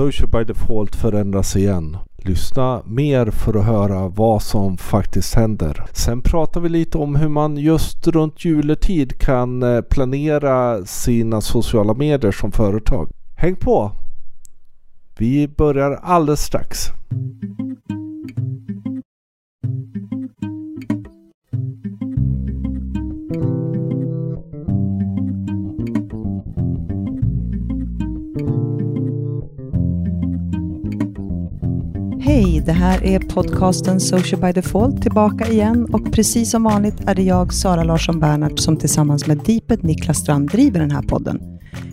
Social by Default förändras igen. Lyssna mer för att höra vad som faktiskt händer. Sen pratar vi lite om hur man just runt juletid kan eh, planera sina sociala medier som företag. Häng på! Vi börjar alldeles strax. Hej, det här är podcasten Social by Default tillbaka igen och precis som vanligt är det jag, Sara Larsson Bernhardt, som tillsammans med Deepet Niklas Strand driver den här podden.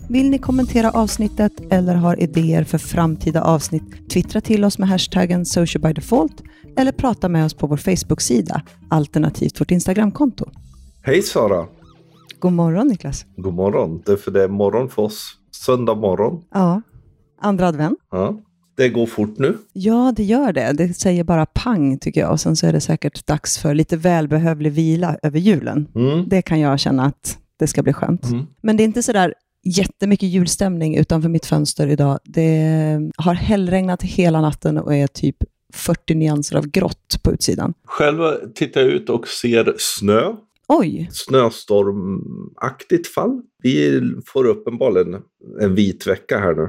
Vill ni kommentera avsnittet eller har idéer för framtida avsnitt, twittra till oss med hashtaggen Social by Default eller prata med oss på vår Facebook-sida, alternativt vårt Instagramkonto. Hej Sara! God morgon Niklas! God morgon! Det är för det är morgon för oss. Söndag morgon. Ja, andra advent. Ja. Det går fort nu. Ja, det gör det. Det säger bara pang tycker jag. Och sen så är det säkert dags för lite välbehövlig vila över julen. Mm. Det kan jag känna att det ska bli skönt. Mm. Men det är inte sådär jättemycket julstämning utanför mitt fönster idag. Det har hällregnat hela natten och är typ 40 nyanser av grått på utsidan. Själv tittar jag ut och ser snö. Oj, Snöstormaktigt fall. Vi får uppenbarligen en vit vecka här nu.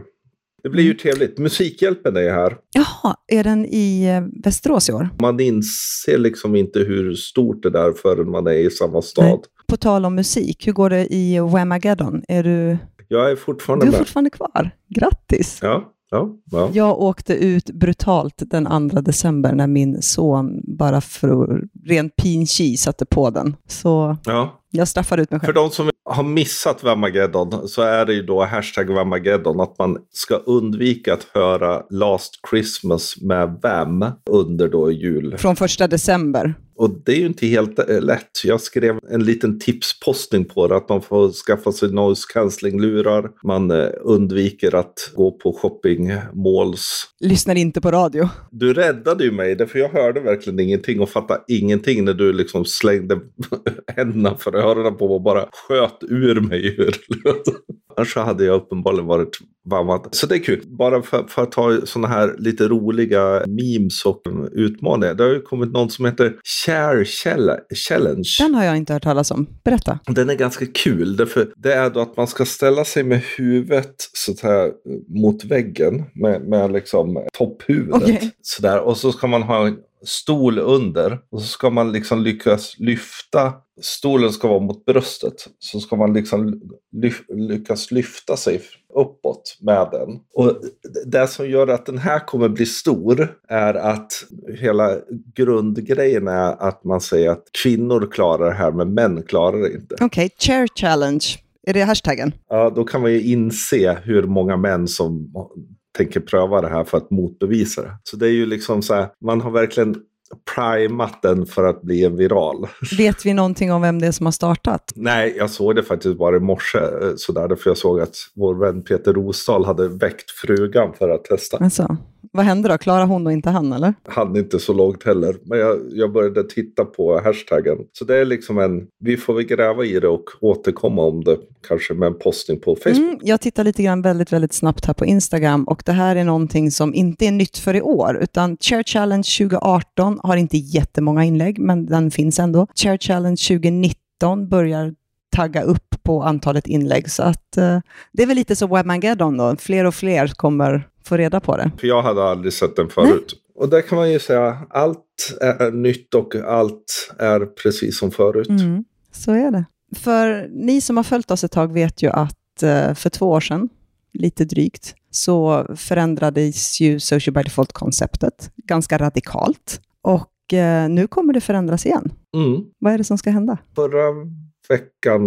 Det blir ju trevligt. Musikhjälpen är här. jaha, är den i eh, Västerås i år? Man inser liksom inte hur stort det är förrän man är i samma stad. Nej. På tal om musik, hur går det i Whamageddon? Är du, Jag är fortfarande du är med. fortfarande kvar? Grattis! Ja, ja, ja. Jag åkte ut brutalt den 2 december när min son bara för ren pinchi satte på den. Så ja. jag straffade ut mig För själv. de som har missat Vamageddon så är det ju då hashtag Vamageddon att man ska undvika att höra Last Christmas med Vam under då jul. Från första december. Och det är ju inte helt eh, lätt. Jag skrev en liten tipspostning på det. Att man får skaffa sig noise cancelling-lurar. Man eh, undviker att gå på shoppingmalls. Lyssnar inte på radio. Du räddade ju mig, för jag hörde verkligen ingenting och fattade ingenting när du liksom slängde händerna för öronen på mig och bara sköt ur mig ur. Annars hade jag uppenbarligen varit vammad. Så det är kul. Bara för, för att ta sådana här lite roliga memes och utmaningar. Det har ju kommit någon som heter Share Challenge. Den har jag inte hört talas om. Berätta. Den är ganska kul. Därför det är då att man ska ställa sig med huvudet så säga, mot väggen. Med, med liksom topphuvudet. Okej. Sådär. Och så ska man ha en stol under. Och så ska man liksom lyckas lyfta. Stolen ska vara mot bröstet. Så ska man liksom lyf lyckas lyfta sig uppåt med den. Och det som gör att den här kommer bli stor är att hela grundgrejen är att man säger att kvinnor klarar det här men män klarar det inte. Okej, chair challenge. Är det hashtaggen? Ja, då kan man ju inse hur många män som tänker pröva det här för att motbevisa det. Så det är ju liksom så här, man har verkligen primat den för att bli en viral. Vet vi någonting om vem det är som har startat? Nej, jag såg det faktiskt bara i morse, eh, sådär, därför jag såg att vår vän Peter Rosdahl hade väckt frugan för att testa. Alltså, vad hände då? Klarar hon och inte han, eller? Han inte så långt heller, men jag, jag började titta på hashtaggen. Så det är liksom en, vi får väl gräva i det och återkomma om det, kanske med en postning på Facebook. Mm, jag tittar lite grann väldigt, väldigt snabbt här på Instagram och det här är någonting som inte är nytt för i år, utan Chair Challenge 2018 har inte jättemånga inlägg, men den finns ändå. Chair Challenge 2019 börjar tagga upp på antalet inlägg, så att eh, det är väl lite som Webmageddon då, fler och fler kommer få reda på det. För jag hade aldrig sett den förut. Och där kan man ju säga, allt är nytt och allt är precis som förut. Mm, så är det. För ni som har följt oss ett tag vet ju att eh, för två år sedan, lite drygt, så förändrades ju Social by Default-konceptet ganska radikalt. Och eh, nu kommer det förändras igen. Mm. Vad är det som ska hända? Förra veckan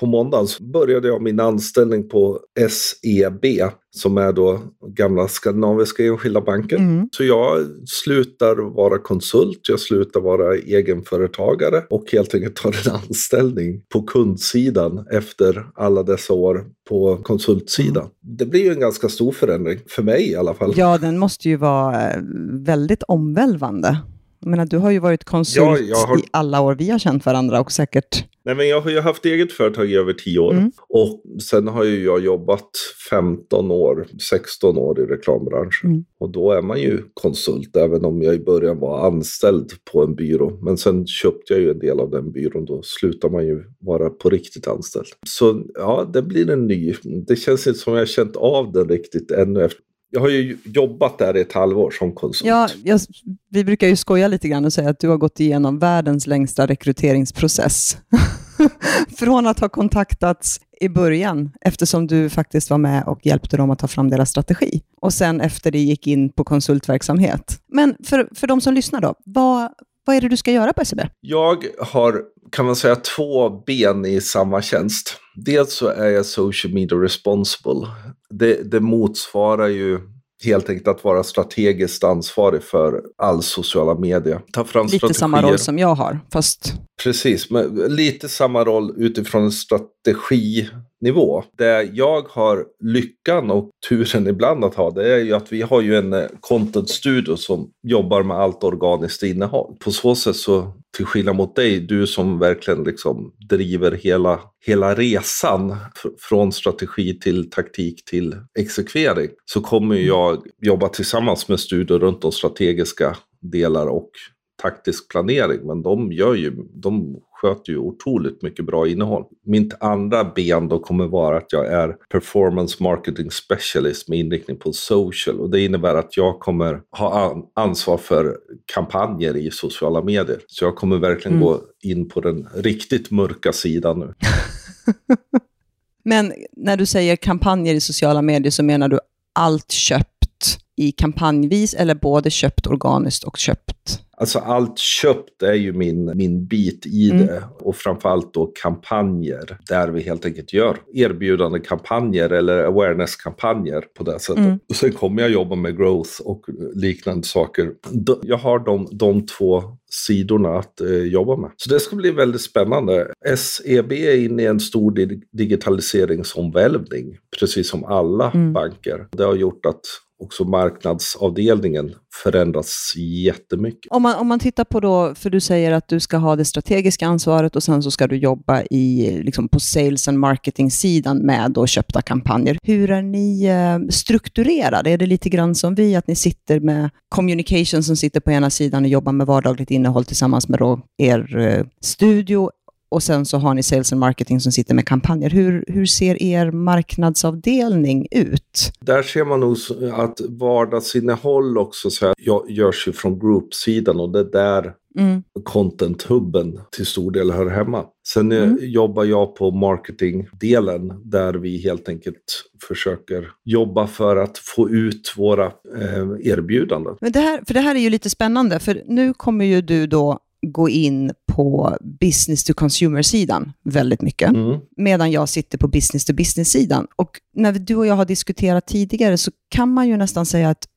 på måndagen så började jag min anställning på SEB som är då gamla Skandinaviska Enskilda Banken. Mm. Så jag slutar vara konsult, jag slutar vara egenföretagare och helt enkelt tar en anställning på kundsidan efter alla dessa år på konsultsidan. Det blir ju en ganska stor förändring, för mig i alla fall. Ja, den måste ju vara väldigt omvälvande. Jag menar, du har ju varit konsult Ja, har- i alla år vi har känt varandra och säkert... Nej, men jag har ju haft eget företag i över 10 år. Mm. Och sen har ju jag jobbat 15 år, 16 år i reklambranschen. Mm. Och då är man ju konsult, även om jag i början var anställd på en byrå. Men sen köpte jag ju en del av den byrån, då slutar man ju vara på riktigt anställd. Så ja, det blir en ny. Det känns inte som jag känt av den riktigt ännu. Efter. Jag har ju jobbat där i ett halvår som konsult. Ja, jag, vi brukar ju skoja lite grann och säga att du har gått igenom världens längsta rekryteringsprocess. Från att ha kontaktats i början, eftersom du faktiskt var med och hjälpte dem att ta fram deras strategi. Och sen efter det gick in på konsultverksamhet. Men för, för de som lyssnar då, vad, vad är det du ska göra på SEB? Jag har, kan man säga, två ben i samma tjänst. Dels så är jag social media responsible. Det, det motsvarar ju helt enkelt att vara strategiskt ansvarig för all sociala media. Ta fram Lite strategier. samma roll som jag har, fast Precis, men lite samma roll utifrån en strateginivå. Det jag har lyckan och turen ibland att ha, det är ju att vi har ju en eh, content studio som jobbar med allt organiskt innehåll. På så sätt så, till skillnad mot dig, du som verkligen liksom driver hela, hela resan fr- från strategi till taktik till exekvering, så kommer ju jag jobba tillsammans med studior runt de strategiska delar och taktisk planering, men de gör ju, de sköter ju otroligt mycket bra innehåll. Mitt andra ben då kommer vara att jag är performance marketing specialist med inriktning på social och det innebär att jag kommer ha an- ansvar för kampanjer i sociala medier. Så jag kommer verkligen Mm. gå in på den riktigt mörka sidan nu. Men när du säger kampanjer i sociala medier så menar du allt köpt i kampanjvis eller både köpt organiskt och köpt? Alltså allt köpt är ju min, min bit i Mm. det. Och framförallt då kampanjer. Där vi helt enkelt gör erbjudande kampanjer eller awareness-kampanjer på det sättet. Mm. Och sen kommer jag jobba med growth och liknande saker. Jag har de, de två sidorna att eh, jobba med. Så det ska bli väldigt spännande. SEB är inne i en stor di- digitaliseringsomvälvning, precis som alla Mm. banker. Det har gjort att också marknadsavdelningen förändras jättemycket. Om man, om man tittar på då, för du säger att du ska ha det strategiska ansvaret och sen så ska du jobba i, liksom på sales and marketing-sidan med då köpta kampanjer. Hur är ni eh, strukturerade? Är det lite grann som vi, att ni sitter med communication som sitter på ena sidan och jobbar med vardagligt innehåll tillsammans med då er eh, studio och sen så har ni sales and marketing som sitter med kampanjer. Hur, hur ser er marknadsavdelning ut? Där ser man nog att vardagsinnehåll också så här, gö- görs ju från group-sidan och det är där Mm. content-hubben till stor del hör hemma. Sen eh, Mm. jobbar jag på marketing-delen där vi helt enkelt försöker jobba för att få ut våra eh, erbjudanden. Men det här, för det här är ju lite spännande, för nu kommer ju du då gå in på business to consumer-sidan väldigt mycket, Mm. medan jag sitter på business to business-sidan. Och när du och jag har diskuterat tidigare så kan man ju nästan säga att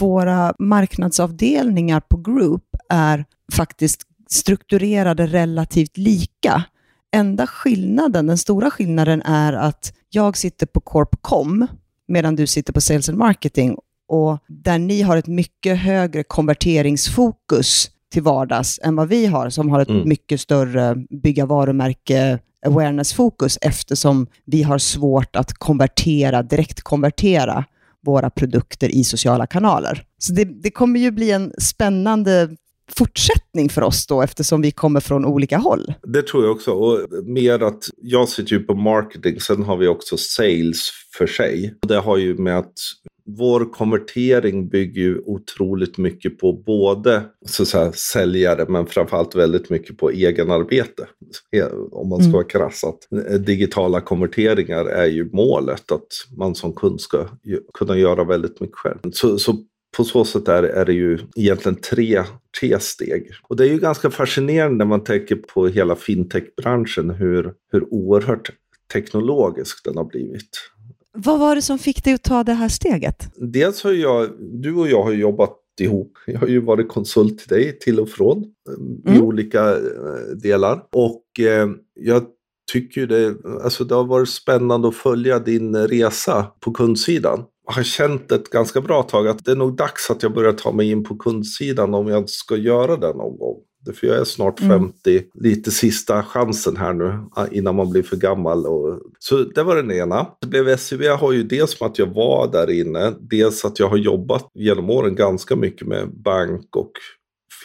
våra marknadsavdelningar på Group är faktiskt strukturerade relativt lika. Enda skillnaden, den stora skillnaden är att jag sitter på Corpcom medan du sitter på Sales and Marketing och där ni har ett mycket högre konverteringsfokus till vardags än vad vi har, som har ett Mm. mycket större bygga varumärke awareness-fokus eftersom vi har svårt att konvertera, direkt konvertera våra produkter i sociala kanaler. Så det, det kommer ju bli en spännande fortsättning för oss då eftersom vi kommer från olika håll. Det tror jag också. Och mer att jag sitter ju på marketing, sen har vi också sales för sig. Det har ju med att vår konvertering bygger ju otroligt mycket på både så att säga, säljare men framförallt väldigt mycket på egenarbete. Om man ska Mm. vara krass. Att eh, digitala konverteringar är ju målet att man som kund ska kunna göra väldigt mycket själv. Så, så på så sätt är, är det ju egentligen tre, tre steg. Och det är ju ganska fascinerande när man tänker på hela fintech-branschen hur, hur oerhört teknologisk den har blivit. Vad var det som fick dig att ta det här steget? Dels har jag, du och jag har jobbat ihop. Jag har ju varit konsult till dig till och från eh, i Mm. olika eh, delar. Och eh, jag tycker ju det, alltså det har varit spännande att följa din resa på kundsidan. har känt ett ganska bra tag att det är nog dags att jag börjar ta mig in på kundsidan om jag ska göra det någon gång. För jag är snart 50, mm. lite sista chansen här nu innan man blir för gammal. Och, så det var den ena. Det blev SCB har ju dels med att jag var där inne, dels att jag har jobbat genom åren ganska mycket med bank och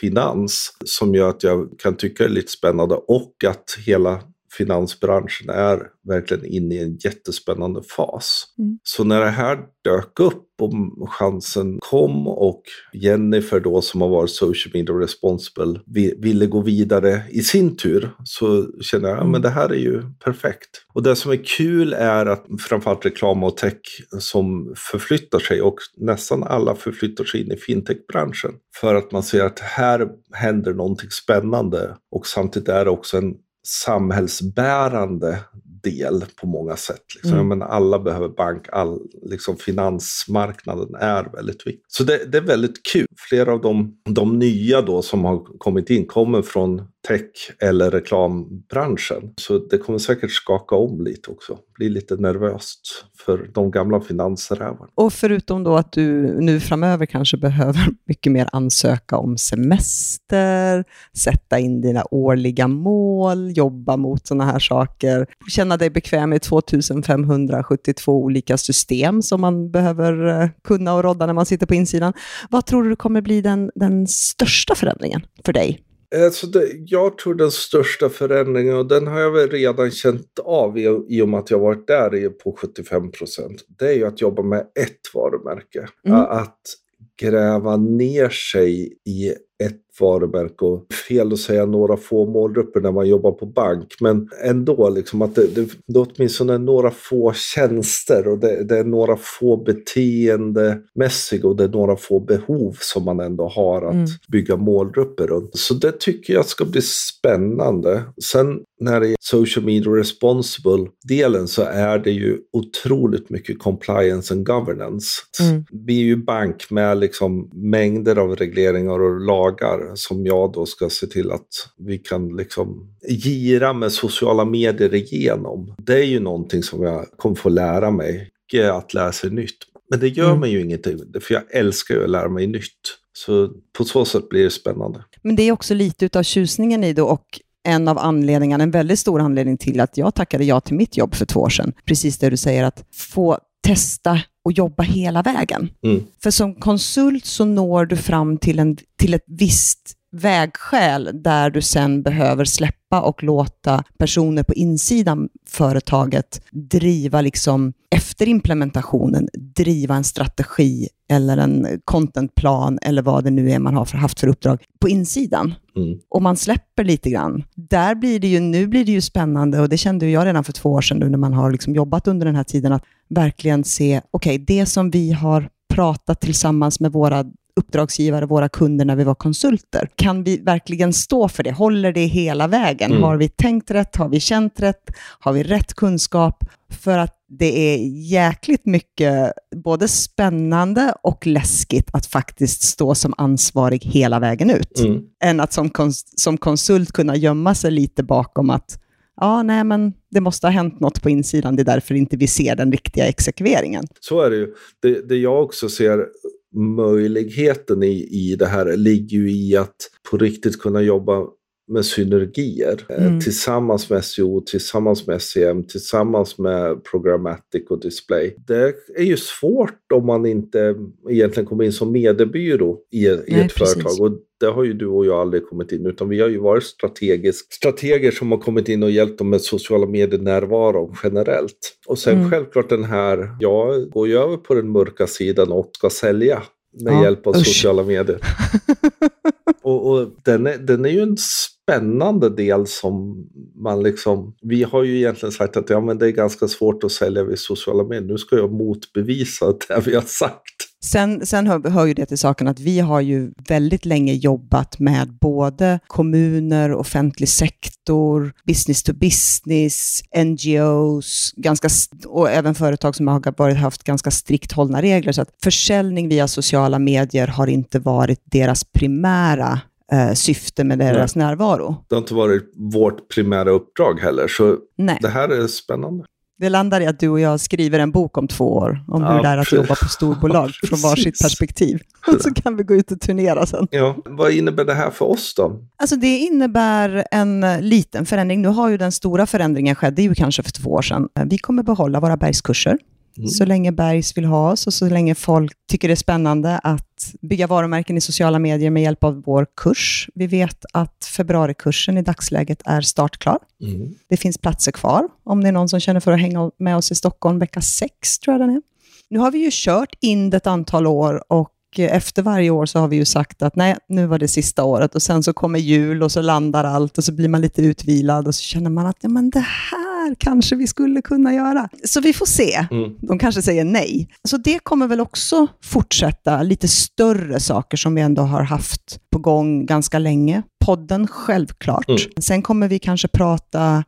finans som gör att jag kan tycka det är lite spännande och att hela finansbranschen är verkligen inne i en jättespännande fas. Mm. Så när det här dök upp och chansen kom och Jennifer då som har varit social media responsible ville gå vidare i sin tur så kände jag att mm. det här är ju perfekt. Och det som är kul är att framförallt reklam och tech som förflyttar sig och nästan alla förflyttar sig in i fintechbranschen. För att man ser att här händer någonting spännande och samtidigt är det också en samhällsbärande del på många sätt. Liksom. Mm. Men alla behöver bank, all, liksom, finansmarknaden är väldigt viktig. Så det, det, är väldigt kul. Flera av de, de nya då som har kommit in kommer från tech eller reklambranschen. Så det kommer säkert skaka om lite också. Bli lite nervöst för de gamla finansrävarna. Och förutom då att du nu framöver kanske behöver mycket mer ansöka om semester, sätta in dina årliga mål, jobba mot sådana här saker, känna dig bekväm med 2572 olika system som man behöver eh, kunna och rodda när man sitter på insidan. Vad tror du kommer bli den, den största förändringen för dig Alltså det, jag tror den största förändringen, och den har jag väl redan känt av i, i och med att jag varit där på 75 procent, det är ju att jobba med ett varumärke. Mm. Att gräva ner sig i varumärke och fel att säga några få målgrupper när man jobbar på bank. Men ändå, liksom att det, det, det är åtminstone några få tjänster och det, det är några få beteendemässiga och det är några få behov som man ändå har att mm. bygga målgrupper runt. Så det tycker jag ska bli spännande. Sen när det är social media responsible-delen så är det ju otroligt mycket compliance and governance. Mm. Vi är ju bank med liksom mängder av regleringar och lagar som jag då ska se till att vi kan liksom gira med sociala medier igenom. Det är ju någonting som jag kommer få lära mig, att lära sig nytt. Men det gör mm. mig ju ingenting, för jag älskar ju att lära mig nytt. Så på så sätt blir det spännande. Men det är också lite av tjusningen i det och en av anledningarna, en väldigt stor anledning till att jag tackade ja till mitt jobb för två år sedan. Precis det du säger, att få testa och jobba hela vägen. Mm. För som konsult så når du fram till, en, till ett visst vägskäl där du sen behöver släppa och låta personer på insidan företaget driva liksom efter implementationen, driva en strategi eller en contentplan eller vad det nu är man har för, haft för uppdrag på insidan. Mm. Och man släpper lite grann. Där blir det ju, nu blir det ju spännande och det kände jag redan för två år sedan nu när man har liksom jobbat under den här tiden, att verkligen se, okej, okay, det som vi har pratat tillsammans med våra uppdragsgivare, våra kunder när vi var konsulter. Kan vi verkligen stå för det? Håller det hela vägen? Mm. Har vi tänkt rätt? Har vi känt rätt? Har vi rätt kunskap? För att det är jäkligt mycket både spännande och läskigt att faktiskt stå som ansvarig hela vägen ut. Mm. Än att som, kons som konsult kunna gömma sig lite bakom att ja, nej, men det måste ha hänt något på insidan, det är därför inte vi ser den riktiga exekveringen. Så är det ju. Det, det jag också ser möjligheten i, i det här ligger ju i att på riktigt kunna jobba med synergier eh, mm. tillsammans med SEO, tillsammans med SEM, tillsammans med programmatic och display. Det är ju svårt om man inte egentligen kommer in som mediebyrå i, i Nej, ett precis. företag. Och det har ju du och jag aldrig kommit in, utan vi har ju varit strategisk, strateger som har kommit in och hjälpt dem med sociala medier-närvaro generellt. Och sen mm. självklart den här, jag går ju över på den mörka sidan och ska sälja med ja, hjälp av usch. sociala medier. och, och den, är, den är ju en spännande del som man liksom... Vi har ju egentligen sagt att ja, men det är ganska svårt att sälja vid sociala medier. Nu ska jag motbevisa det vi har sagt. Sen, sen hör, hör ju det till saken att vi har ju väldigt länge jobbat med både kommuner, offentlig sektor, business to business, NGOs, ganska, och även företag som har varit, haft ganska strikt hållna regler. Så att försäljning via sociala medier har inte varit deras primära eh, syfte med deras Nej. närvaro. Det har inte varit vårt primära uppdrag heller, så Nej. det här är spännande. Det landar i att du och jag skriver en bok om två år, om hur Ja, det är att jobba på storbolag Ja, från varsitt perspektiv. Och så kan vi gå ut och turnera sen. Ja, vad innebär det här för oss då? Alltså det innebär en liten förändring. Nu har ju den stora förändringen skett, det är ju kanske för två år sedan. Vi kommer behålla våra bergskurser. Mm. Så länge Bergs vill ha oss och så länge folk tycker det är spännande att bygga varumärken i sociala medier med hjälp av vår kurs. Vi vet att februarikursen i dagsläget är startklar. Mm. Det finns platser kvar om det är någon som känner för att hänga med oss i Stockholm vecka sex, tror jag den är. Nu har vi ju kört in det ett antal år och efter varje år så har vi ju sagt att nej, nu var det sista året och sen så kommer jul och så landar allt och så blir man lite utvilad och så känner man att ja, men det här kanske vi skulle kunna göra. Så vi får se. Mm. De kanske säger nej. Så det kommer väl också fortsätta, lite större saker som vi ändå har haft på gång ganska länge. Podden, självklart. Mm. Sen kommer vi kanske prata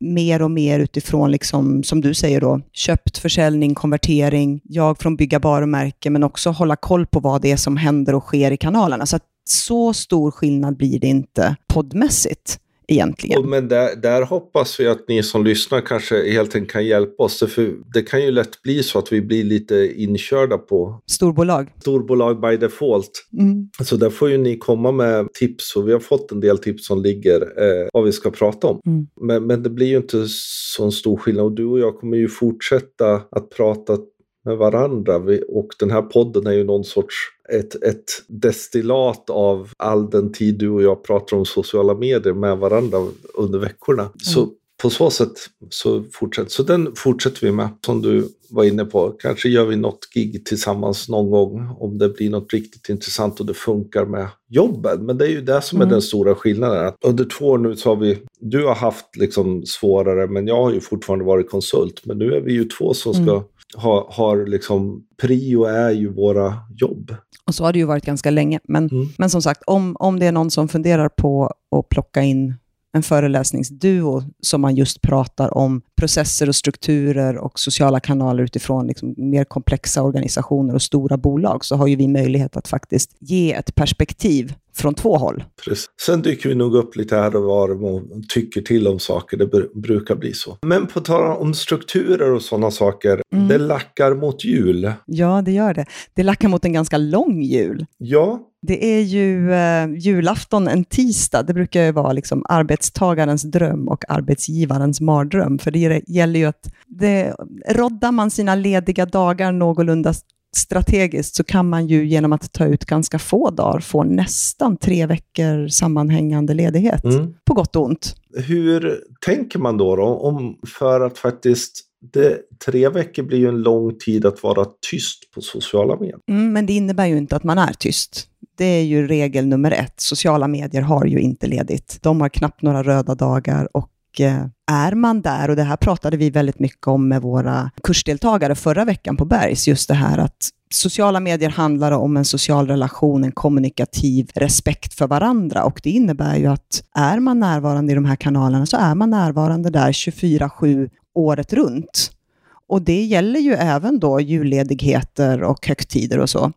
mer och mer utifrån, liksom, som du säger då, köpt, försäljning, konvertering, jag från bygga varumärke, men också hålla koll på vad det är som händer och sker i kanalerna. Så att så stor skillnad blir det inte poddmässigt egentligen. Och men där, där hoppas vi att ni som lyssnar kanske helt enkelt kan hjälpa oss. För det kan ju lätt bli så att vi blir lite inkörda på Storbolag. storbolag by default. Mm. Så där får ju ni komma med tips och vi har fått en del tips som ligger eh, vad vi ska prata om. Mm. Men, men det blir ju inte så stor skillnad och du och jag kommer ju fortsätta att prata med varandra och den här podden är ju någon sorts ett, ett destillat av all den tid du och jag pratar om sociala medier med varandra under veckorna. Så på så sätt så fortsätter Så den fortsätter vi med, som du var inne på. Kanske gör vi något gig tillsammans någon gång om det blir något riktigt intressant och det funkar med jobben. Men det är ju det som är Mm. den stora skillnaden. Att under två år nu så har vi, du har haft liksom svårare, men jag har ju fortfarande varit konsult. Men nu är vi ju två som ska Mm. Ha, har liksom, prio är ju våra jobb. Och så har det ju varit ganska länge. Men, Mm. men som sagt, om, om det är någon som funderar på att plocka in en föreläsningsduo som man just pratar om processer och strukturer och sociala kanaler utifrån liksom mer komplexa organisationer och stora bolag, så har ju vi möjlighet att faktiskt ge ett perspektiv från två håll. Precis. Sen dyker vi nog upp lite här och var och tycker till om saker. Det br- brukar bli så. Men på tal om strukturer och sådana saker. Mm. Det lackar mot jul. Ja, det gör det. Det lackar mot en ganska lång jul. Ja, Det är ju eh, julafton en tisdag. Det brukar ju vara liksom arbetstagarens dröm och arbetsgivarens mardröm. För det gäller ju att det, roddar man sina lediga dagar någorlunda strategiskt så kan man ju genom att ta ut ganska få dagar få nästan tre veckor sammanhängande ledighet. Mm. På gott och ont. hur tänker man då, då om för att faktiskt det, tre veckor blir ju en lång tid att vara tyst på sociala medier. Mm, men det innebär ju inte att man är tyst. Det är ju regel nummer ett. Sociala medier har ju inte ledigt. De har knappt några röda dagar och Eh, är man där, och det här pratade vi väldigt mycket om med våra kursdeltagare förra veckan på Bergs, just det här att sociala medier handlar om en social relation, en kommunikativ respekt för varandra och det innebär ju att är man närvarande i de här kanalerna så är man närvarande där 24-7 året runt. Och det gäller ju även då julledigheter och högtider och så.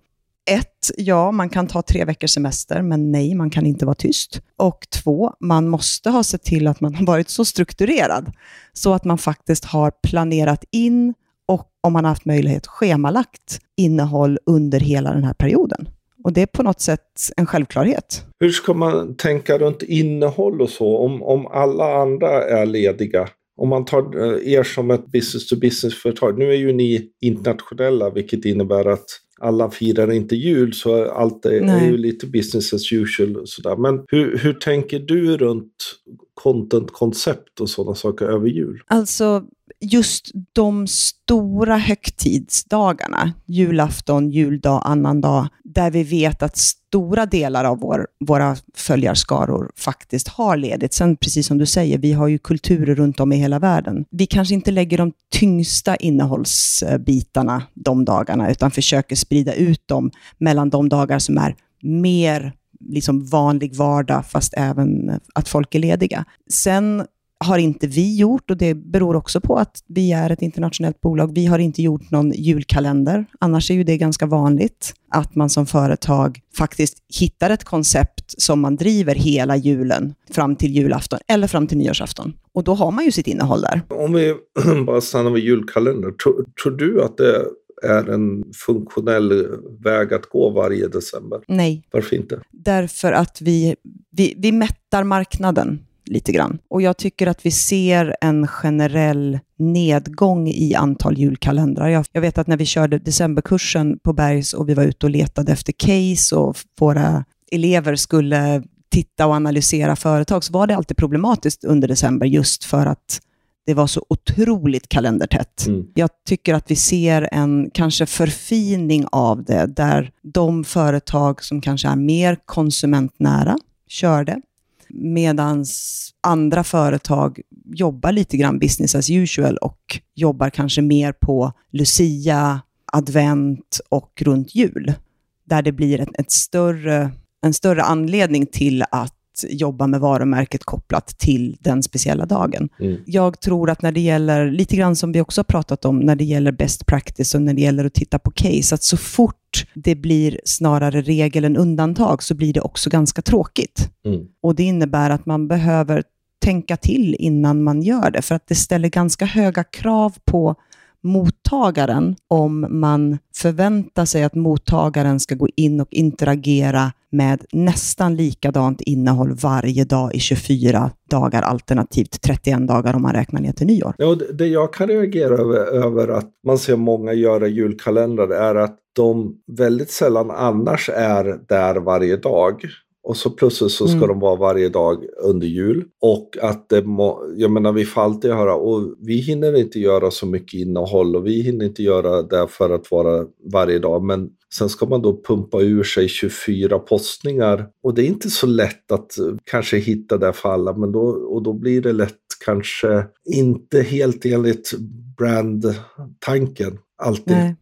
Ett, ja, man kan ta tre veckors semester, men nej, man kan inte vara tyst. Och två, man måste ha sett till att man har varit så strukturerad, så att man faktiskt har planerat in och om man har haft möjlighet schemalagt innehåll under hela den här perioden. Och det är på något sätt en självklarhet. Hur ska man tänka runt innehåll och så om, om alla andra är lediga? Om man tar eh, er som ett business-to-business-företag. Nu är ju ni internationella vilket innebär att alla firar inte jul så allt är, är ju lite business as usual. Och sådär. Men hur, hur tänker du runt content-koncept och sådana saker över jul? Alltså, just de stora högtidsdagarna, julafton, juldag, annandag, där vi vet att stora delar av vår, våra följarskaror faktiskt har ledigt. Sen, precis som du säger, vi har ju kulturer runt om i hela världen. Vi kanske inte lägger de tyngsta innehållsbitarna de dagarna, utan försöker sprida ut dem mellan de dagar som är mer liksom vanlig vardag, fast även att folk är lediga. Sen har inte vi gjort och det beror också på att vi är ett internationellt bolag. Vi har inte gjort någon julkalender. Annars är ju det ganska vanligt att man som företag faktiskt hittar ett koncept som man driver hela julen fram till julafton eller fram till nyårsafton. Och då har man ju sitt innehåll där. Om vi bara stannar vid julkalender, tror, tror du att det är en funktionell väg att gå varje december? Nej. Varför inte? Därför att vi, vi, vi mättar marknaden lite grann. Och jag tycker att vi ser en generell nedgång i antal julkalendrar. Jag, jag vet att när vi körde decemberkursen på Bergs och vi var ute och letade efter case och våra elever skulle titta och analysera företag, så var det alltid problematiskt under december just för att det var så otroligt kalendertätt. Mm. Jag tycker att vi ser en kanske förfining av det, där de företag som kanske är mer konsumentnära kör det, medan andra företag jobbar lite grann business as usual och jobbar kanske mer på Lucia, advent och runt jul, där det blir ett, ett större, en större anledning till att jobba med varumärket kopplat till den speciella dagen. Mm. Jag tror att när det gäller, lite grann som vi också har pratat om, när det gäller best practice och när det gäller att titta på case, att så fort det blir snarare regel än undantag så blir det också ganska tråkigt. Mm. Och det innebär att man behöver tänka till innan man gör det, för att det ställer ganska höga krav på mottagaren om man förväntar sig att mottagaren ska gå in och interagera med nästan likadant innehåll varje dag i 24 dagar, alternativt 31 dagar om man räknar ner till nyår. Ja, det jag kan reagera över, över att man ser många göra julkalendrar är att de väldigt sällan annars är där varje dag. Och så plötsligt så ska mm. de vara varje dag under jul. Och att det må, jag menar vi får alltid höra, och vi hinner inte göra så mycket innehåll och vi hinner inte göra det för att vara varje dag. Men sen ska man då pumpa ur sig 24 postningar. Och det är inte så lätt att eh, kanske hitta det för alla, men då, och då blir det lätt kanske inte helt enligt brandtanken alltid. Nej.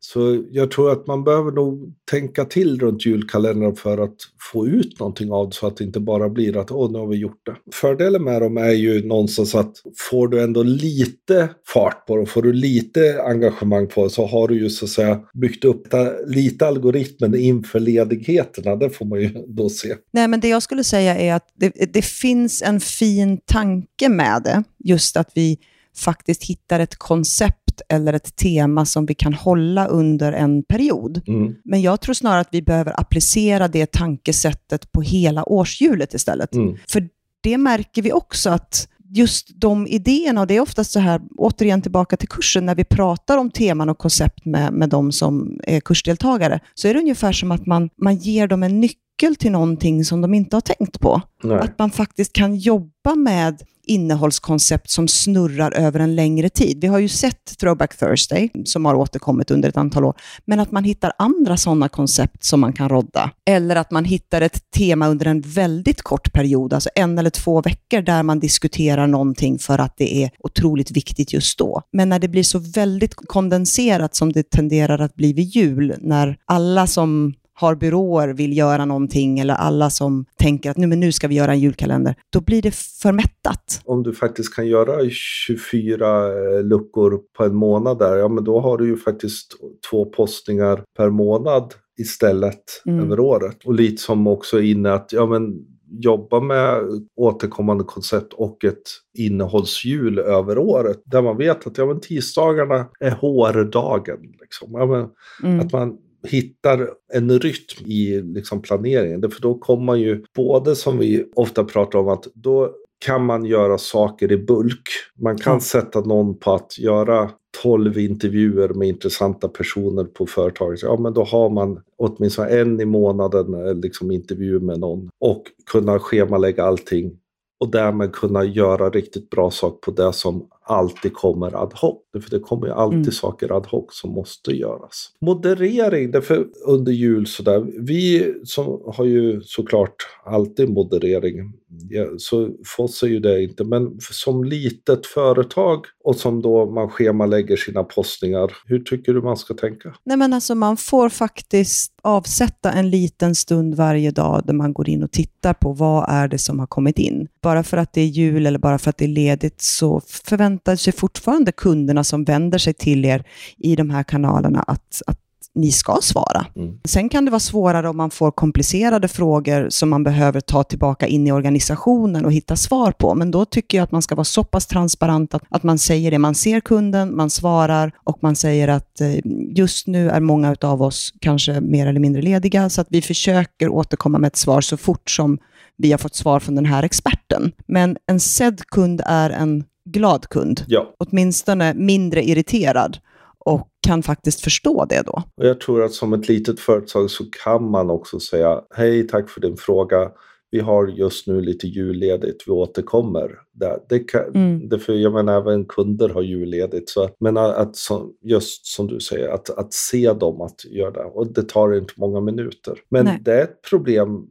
Så jag tror att man behöver nog tänka till runt julkalendern för att få ut någonting av det så att det inte bara blir att åh, nu har vi gjort det. Fördelen med dem är ju någonstans att får du ändå lite fart på det, får du lite engagemang på det så har du ju så att säga byggt upp lite algoritmen inför ledigheterna. Det får man ju då se. Nej, men det jag skulle säga är att det, det finns en fin tanke med det. Just att vi faktiskt hittar ett koncept eller ett tema som vi kan hålla under en period. Mm. Men jag tror snarare att vi behöver applicera det tankesättet på hela årshjulet istället. Mm. För det märker vi också att just de idéerna, och det är oftast så här, återigen tillbaka till kursen, när vi pratar om teman och koncept med, med de som är kursdeltagare, så är det ungefär som att man, man ger dem en nyckel till någonting som de inte har tänkt på. Nej. Att man faktiskt kan jobba med innehållskoncept som snurrar över en längre tid. Vi har ju sett Throwback Thursday, som har återkommit under ett antal år, men att man hittar andra sådana koncept som man kan rodda. Eller att man hittar ett tema under en väldigt kort period, alltså en eller två veckor, där man diskuterar någonting för att det är otroligt viktigt just då. Men när det blir så väldigt kondenserat som det tenderar att bli vid jul, när alla som har byråer vill göra någonting eller alla som tänker att nu, men nu ska vi göra en julkalender, då blir det för mättat. Om du faktiskt kan göra 24 eh, luckor på en månad där, ja men då har du ju faktiskt två postningar per månad istället mm. över året. Och lite som också inne att, ja men jobba med återkommande koncept och ett innehållshjul över året. Där man vet att ja, men tisdagarna är HR-dagen. Liksom. Ja, men, mm. Att man hittar en rytm i liksom planeringen. För då kommer man ju både som vi ofta pratar om att då kan man göra saker i bulk. Man kan mm. sätta någon på att göra 12 intervjuer med intressanta personer på företaget. Ja, men då har man åtminstone en i månaden eh, liksom intervju med någon och kunna schemalägga allting och därmed kunna göra riktigt bra sak på det som alltid kommer ad hoc. För det kommer ju alltid mm. saker ad hoc som måste göras. Moderering, därför under jul sådär. Vi som har ju såklart alltid moderering. Ja, så för oss är ju det inte, men som litet företag och som då man schemalägger sina postningar, hur tycker du man ska tänka? Nej men alltså man får faktiskt avsätta en liten stund varje dag där man går in och tittar på vad är det som har kommit in. Bara för att det är jul eller bara för att det är ledigt så förväntar sig fortfarande kunderna som vänder sig till er i de här kanalerna att, att ni ska svara. Mm. Sen kan det vara svårare om man får komplicerade frågor som man behöver ta tillbaka in i organisationen och hitta svar på. Men då tycker jag att man ska vara så pass transparent att, att man säger det. Man ser kunden, man svarar och man säger att eh, just nu är många av oss kanske mer eller mindre lediga, så att vi försöker återkomma med ett svar så fort som vi har fått svar från den här experten. Men en sedd kund är en glad kund. Ja. Åtminstone mindre irriterad och kan faktiskt förstå det då. Och jag tror att som ett litet företag så kan man också säga hej, tack för din fråga. Vi har just nu lite julledigt, vi återkommer. Det, det kan, mm. det för jag menar, även kunder har julledigt. Så, men att, just som du säger, att, att se dem att göra det. Och det tar inte många minuter. Men Nej. det är ett problem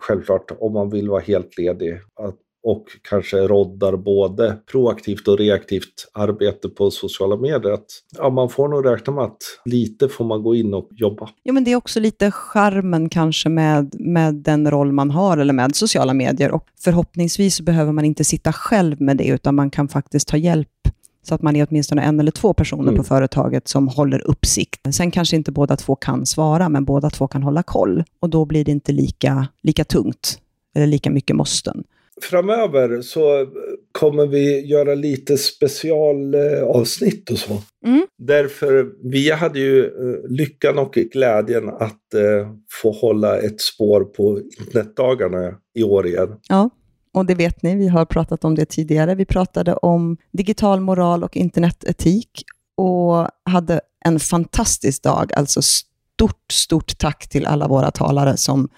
självklart om man vill vara helt ledig. Att och kanske roddar både proaktivt och reaktivt arbete på sociala medier. Att, ja, man får nog räkna med att lite får man gå in och jobba. Ja, men det är också lite charmen kanske med, med den roll man har eller med sociala medier och förhoppningsvis behöver man inte sitta själv med det utan man kan faktiskt ta hjälp så att man är åtminstone en eller två personer mm. på företaget som håller uppsikt. Sen kanske inte båda två kan svara, men båda två kan hålla koll. Och då blir det inte lika, lika tungt eller lika mycket måsten framöver så kommer vi göra lite specialavsnitt och så. Mm. Därför, vi hade ju eh, lyckan och glädjen att eh, få hålla ett spår på internetdagarna i år igen. Ja, och det vet ni, vi har pratat om det tidigare. Vi pratade om digital moral och internetetik och hade en fantastisk dag. Alltså stort, stort tack till alla våra talare som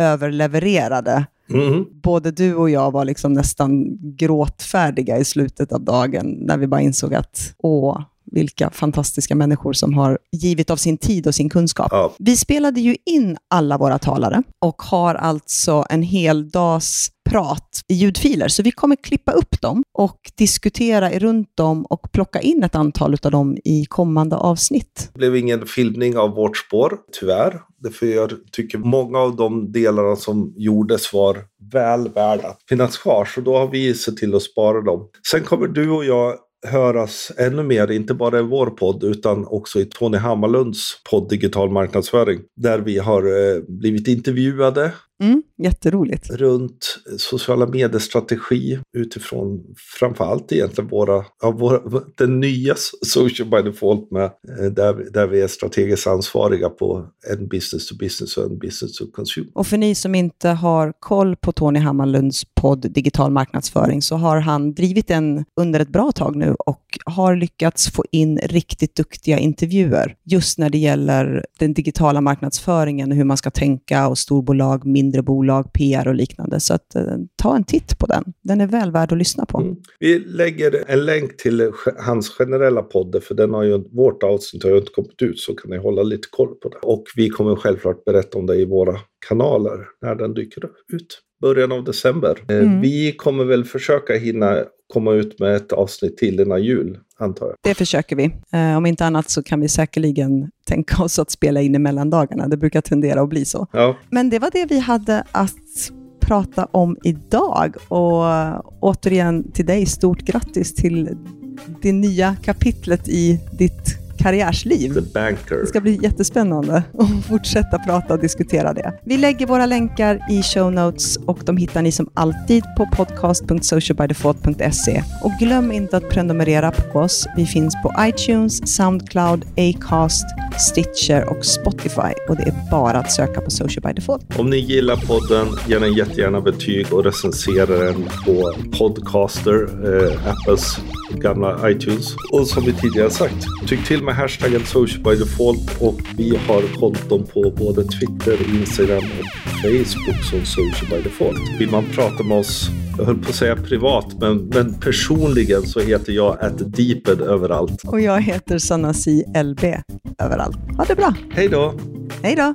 överlevererade Mm. Både du och jag var liksom nästan gråtfärdiga i slutet av dagen, när vi bara insåg att åh, vilka fantastiska människor som har givit av sin tid och sin kunskap. Ja. Vi spelade ju in alla våra talare och har alltså en hel dags prat i ljudfiler, så vi kommer klippa upp dem och diskutera runt dem och plocka in ett antal av dem i kommande avsnitt. Det blev ingen filmning av vårt spår, tyvärr. För jag tycker många av de delarna som gjordes var väl värda att finnas kvar, så då har vi sett till att spara dem. Sen kommer du och jag höras ännu mer, inte bara i vår podd utan också i Tony Hammarlunds podd Digital marknadsföring. Där vi har eh, blivit intervjuade Mm, jätteroligt. Runt sociala medier-strategi utifrån framförallt egentligen våra, ja, våra, den nya Social by Default med, eh, där, där vi är strategiskt ansvariga på en business to business och en business to consumer. Och för ni som inte har koll på Tony Hammarlunds podd Digital marknadsföring så har han drivit den under ett bra tag nu och har lyckats få in riktigt duktiga intervjuer just när det gäller den digitala marknadsföringen, hur man ska tänka och storbolag, mindre mindre bolag, PR och liknande. Så att, eh, ta en titt på den. Den är väl värd att lyssna på. Mm. Vi lägger en länk till hans generella podd, för den har ju, vårt avsnitt har ju inte kommit ut, så kan ni hålla lite koll på det. Och vi kommer självklart berätta om det i våra kanaler när den dyker ut början av december. Eh, mm. Vi kommer väl försöka hinna komma ut med ett avsnitt till innan jul, antar jag. Det försöker vi. Eh, om inte annat så kan vi säkerligen tänka oss att spela in i mellandagarna. Det brukar tendera att bli så. Ja. Men det var det vi hade att prata om idag. Och återigen till dig, stort grattis till det nya kapitlet i ditt karriärsliv. The banker. Det ska bli jättespännande att fortsätta prata och diskutera det. Vi lägger våra länkar i show notes och de hittar ni som alltid på podcast.socialbydefault.se. Och glöm inte att prenumerera på oss. Vi finns på iTunes, Soundcloud, Acast, Stitcher och Spotify. Och det är bara att söka på Social by Default. Om ni gillar podden, ge den jättegärna betyg och recensera den på Podcaster, eh, Apples gamla iTunes. Och som vi tidigare sagt, tyck till med hashtaggen social by default och vi har konton på både Twitter, Instagram och Facebook som social by default. Vill man prata med oss jag höll på att säga privat, men, men personligen så heter jag atdeeped överallt. Och jag heter Sanasi LB överallt. Ha det bra! Hej då! Hej då!